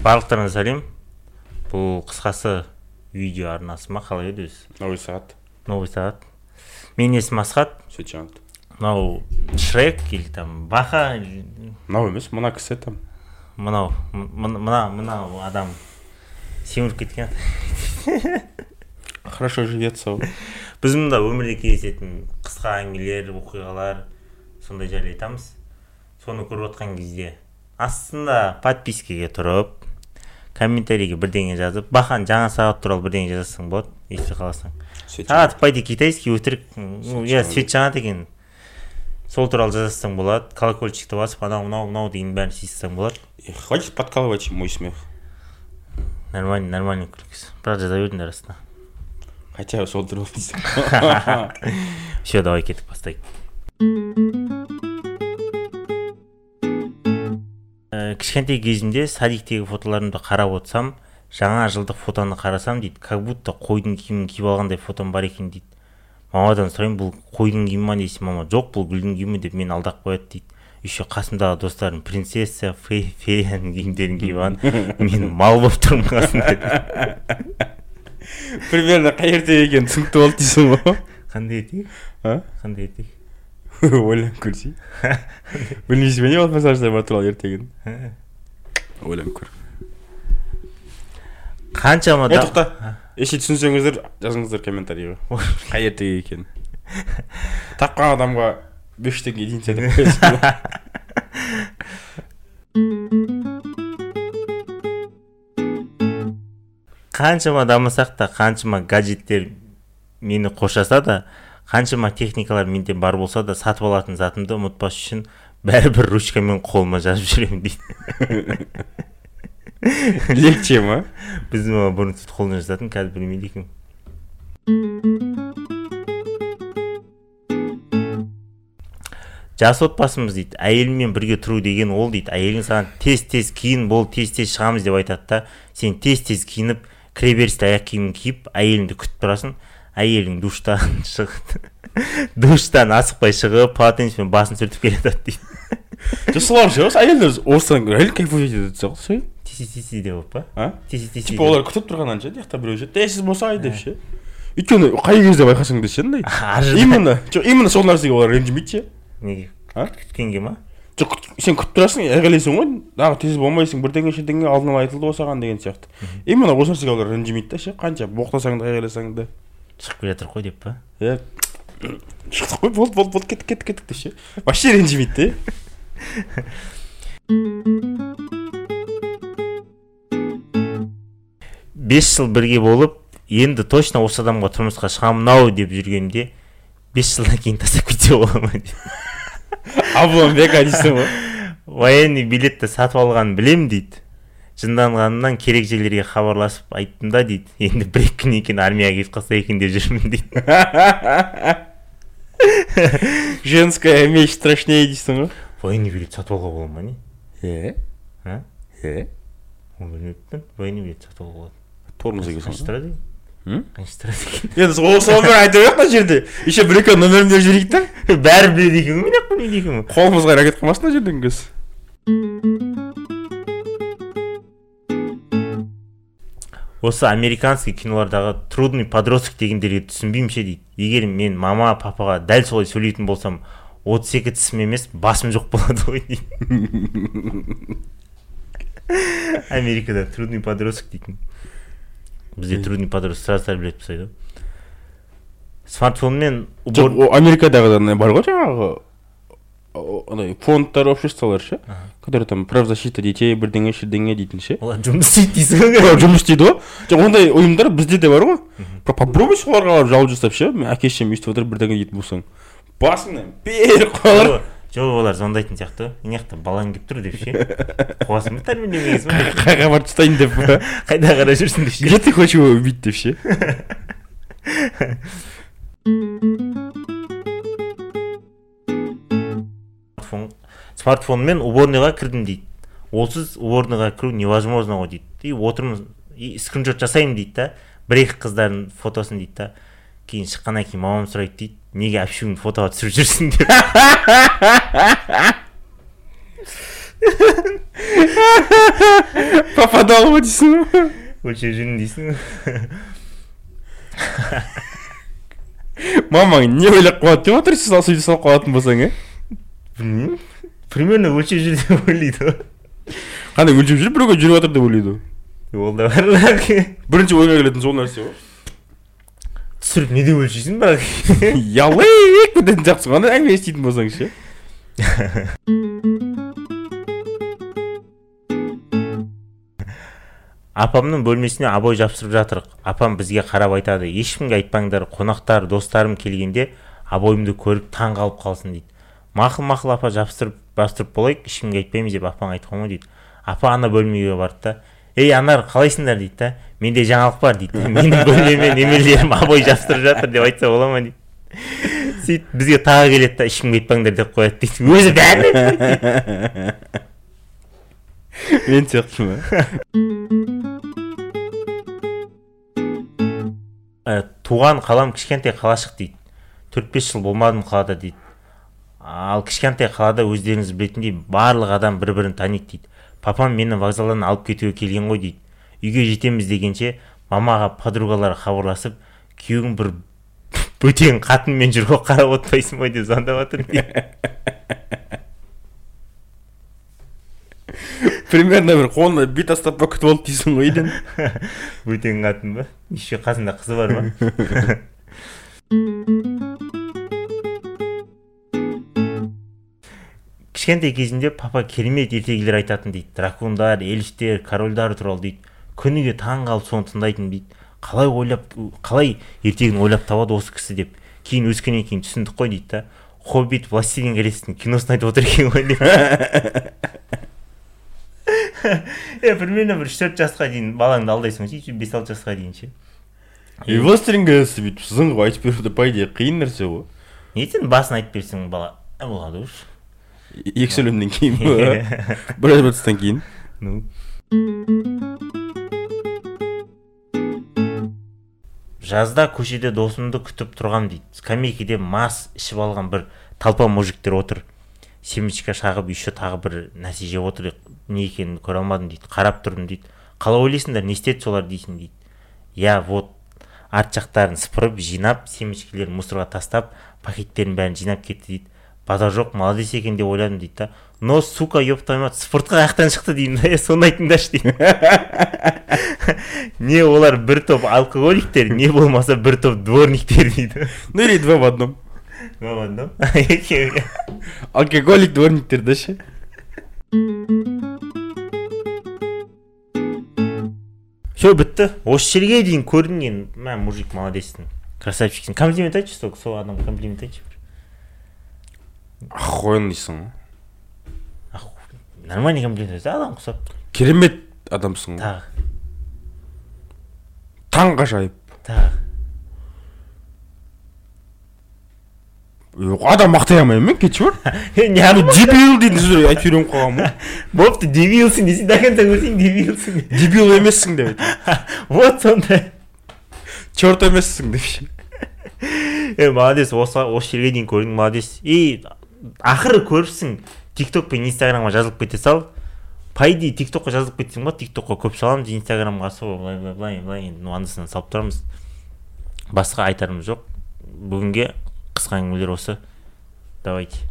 барлықтарыңа сәлем. Бұл қысқасы видео арнасы ма қалай еді өзі? Новый сағат. Новый сағат. Менің есімім асхат. Мынау шрек или там баха мынау емес мына кісі там. Мынау мына мынау адам. Семіріп кеткен. Хорошо живется біз мұнда өмірде кездесетін қысқа әңгімелер оқиғалар сондай жайлы айтамыз. Соны көріп отқан кезде астында подпискаге тұрып комментарийге бірдеңе жазып бахан жаңа сағат туралы бірдеңе жазсаң болады если қаласаң сағат пойди китайский өтірік ну иә свет жанады екен сол туралы жазсаң болады колокольчикті басып анау мынау мынау деген бәрін болады. И хватит подкалывать мой смех. Нормально нормально күлкісі. Бірақ жаза беріңдер астына хотя сол туралы все давай кеттік бастайық кішкентай кезімде садиктегі фотоларымды қарап отырсам жаңа жылдық фотоны қарасам дейді как будто қойдың киімін киіп алғандай фотом бар екен дейді. Мамадан сұраймын бұл қойдың киімі ма десе мама? Жоқ бұл гүлдің киімі деп мені алдап қояды дейді. Еще қасымдағы достарым принцесса фе феяның киімдерін киіп алған мен мал болып тұрмын қасында примерно қай ертегі екенін түсінікті болды дейсің ғой. Қандай етек қандай етек ойланып көрсей білмейсің бе не болды бар туралы ертегіні ойланып көр қаншама е да- тоқта если түсінсеңіздер жазыңыздар комментарийға қай ертегі екенін тапқан адамға бес жүз теңге единица қаншама дамысақ та қаншама гаджеттер мені қоршаса да қаншама техникалар менде бар болса да сатып алатын затымды ұмытпас үшін бәрібір ручкамен қолыма жазып жүремін дейді. Легче ма? Біздің мама бұрын сөйтіп қолмен жазатын қазір білмейді екенмін. Жас отбасымыз дейді әйеліммен бірге тұру деген ол дейді. Әйелің саған тез тез киін бол тез тез шығамыз деп айтады да сен тез тез киініп кіреберісте аяқ киімін киіп әйеліңді күтіп тұрасың. Әйелің душтан шығып душтан асықпай шығып полотенцемен басын сүртіп келе жатады дейді. Жоқ солар ше осы әйелдер осыдан реально кайфовать етеді ше тиси тиси деп болып па а? Тиси тиси типа олар күтіп тұрғаннан ше жақта біреу ше тез босай деп ше. Өйткені қай кезде байқасаң да ше андай именно жоқ именно сол нәрсеге олар ренжімейді ше. Неге? А? Күткенге ма? Жоқ сен күтіп тұрасың ағалайсың ғой. Дағы тез болмайсың бірдеңе шірдеңе алдын ала айтылды ғой саған деген сияқты. Именно осы нәрсеге олар ренжімейді да ше қанша боқтасаң да айғайласаң да шығып келе жатыр ғой деп па иә шықтық қой болды болды болды кеттік кеттік кеттік деп ше вообще ренжімейді да бес жыл бірге болып енді точно осы адамға тұрмысқа шығамын ау деп жүргенде бес жылдан кейін тастап кетсе бола ма дейді обломбека дейсің ғой военный билетті сатып алғанын білем дейді. Жынданғанымнан керек жерлерге хабарласып айттым да дейді. Енді бір екі күннен кейін армияға кетіп қалса екен деп жүрмін дейді. Женская меч страшнее дейсің ғой. Военный билет сатып алуға бола ма не? Е? А? Е? Оны білмеппін. Военный билет сатып алуға болады. Тормозға қанша келсің тұрады қанша тұрады екен енді сол бір айтып ақ мына жерде. Еще бір екі нөмірін беріп жіберейік та. Бәрі біледі екен ғой мен ақ білмейді екенмін қолымызға ракет қалмасын мына жерден кез. Осы американский кинолардағы трудный подросток дегендерге түсінбеймін ше дейді. Егер мен мама папаға дәл солай сөйлейтін болсам отыз екі тісім емес басым жоқ болады ғой дейді. Америкада трудный подросток дейтін. Бізде трудный подросток сразу білетін тастайды ғой. Смартфонмен жоқ бар ғой жаңағы андай фондтар обществолар ше? Который там правзащита детей бірдеңе шірдеңе дейтін ше? Олар жұмыс істейді дейсің ғой жұмыс істейді ғой. Жоқ ондай ұйымдар бізде де бар ғой. Попробуй соларға барып жалоба жасап ше. Әке шешем өйстіп отыр бірдеңе дейтін болсаң. Басыңнан беріп қалар. Жоқ олар звондайтын сияқты. Ғой мына жақта балаң келіп тұр деп ше. Қуасың ба тәрбиелемегенсің ба қайға барып тастайын деп қайда қарай жүрсің деп ше? Где ты хочешь его убить деп ше? смартфонмен уборныйға кірдім дейді. Олсыз уборныйға кіру невозможно ғой дейді. И отырмыз и скриншот жасаймын дейді да. Бір екі қыздардың фотосын дейді да. Кейін шыққаннан кейін мамам сұрайды дейді неге общуіңді фотоға түсіріп жүрсің? деп. Папа ма дейсің? Ба өлшеп жүрмін дейсің. Мамаң не ойлап қалады? Деп отыр сен сөйтіп салып қалатын болсаң иә білмеймін. Примерно өлшеп жүр деп ойлайды ғой қандай өлшеп жүр біреуге жүріп жатыр деп ойлайды ғой ол да бар бірінші ойға келетін сол нәрсе ғой түсіріп не деп өлшейсің бірақ ялайк дейтін сияқтысың ғой андай әңгіме еститін болсаң ше апамның бөлмесіне обой жапсырып жатыр апам бізге қарап айтады ешкімге айтпаңдар қонақтар достарым келгенде обойымды көріп таң қалып қалсын дейді. Мақұл мақұл апа жапсырып жапсырып болайық ешкімге айтпаймыз деп апаң айтқан ғой дейді. Апа ана бөлмеге барды да ей анар қалайсыңдар? дейді да менде жаңалық бар дейді менің бөлмеме немерелерім обой жапсырып жатыр деп айтса бола ма дейді. Сөйтіп бізге тағы келеді да ешкімге айтпаңдар деп қояды дейді. Өзі бәріне мен сияқты ма ә, туған қалам кішкентай қалашық дейді. Төрт бес жыл болмадым қалада дейді. Ал кішкентай қалада өздеріңіз білетіндей барлық адам бір бірін таниды дейді. Папам мені вокзалдан алып кетуге келген ғой дейді. Үйге жетеміз дегенше мамаға подругалары хабарласып күйеуің бір бөтен қатынмен жүр ғой қарап отырмайсың ғой деп звондап жатыр дейді. Примерно бір қолына бит тастап па күтіп алды дейсің ғой үйден бөтен қатын ба? Еще қасында қызы бар ма? Кішкентай кезінде папа керемет ертегілер айтатын дейді. Дракондар эльфтер корольдар туралы дейді. Күніге таң қалып соны тыңдайтын дейді. Қалай ойлап қалай ертегіні ойлап табады осы кісі деп. Кейін өскеннен кейін түсіндік қой дейді да. Хоббит властелин колесоның киносын айтып отыр екен ғой деп. Е примерно бір үш төрт жасқа дейін балаңды алдайсың ғой сөйтіп бес алты жасқа дейін ше. И властелин колеса бүйтіп сызың ғой айтып беру по идее қиын нәрсе ғой. Нетсең басын айтып берсең бала «Ә, болады ғой екі сөйлемнен кейін ба бір кейін ну жазда көшеде досымды күтіп тұрғам дейді. Скамейкеде мас ішіп алған бір толпа мужиктер отыр. Семечка шағып еще тағы бір нәрсе жеп отыр. Не екенін көре алмадым дейді. Қарап тұрдым дейді. Қалай ойлайсыңдар не істеді солар дейсің дейді. Иә вот арт жақтарын сыпырып жинап семечкелерін мусорға тастап пакеттерін бәрін жинап кетті дейді. Базар жоқ молодец екен деп ойладым дейді да. Но сука еб твою мать спортқа қаяқтан шықты деймін да соны айтыңдаршы дейді. Не олар бір топ алкоголиктер не болмаса бір топ дворниктер дейді. Ну или два в одном. Ладно алкоголик дворниктер да ше все бітті. Осы жерге дейін көрдің енді мә мужик молодецсің красавчиксің комплимент айтшы сол сол адамға комплимент айтшы. Охуенно дейсің ғой Ах, нормальный комплимент айтса адам құсап керемет адамсың ғой тағы таңғажайып тағы адам мақтай алмаймын мен кетші бар. Дебил дейтін сөздер айтып үйреніп қалғанмын ғой болыпты дебилсің десең до конца көрсең дебилсің дебил емессің деп вот сондай черт емессің деп. Ше е молодец осы осы жерге дейін көрдің молодец. И ақыры көріпсің. Тик ток пен инстаграмға жазылып кете сал. По идее тик токқа жазылып кетсең ба тик токқа көп саламыз инстаграмға особо былай былай былай былай енді анда салып тұрамыз. Басқа айтарымыз жоқ. Бүгінге қысқа әңгімелер осы. Давайте.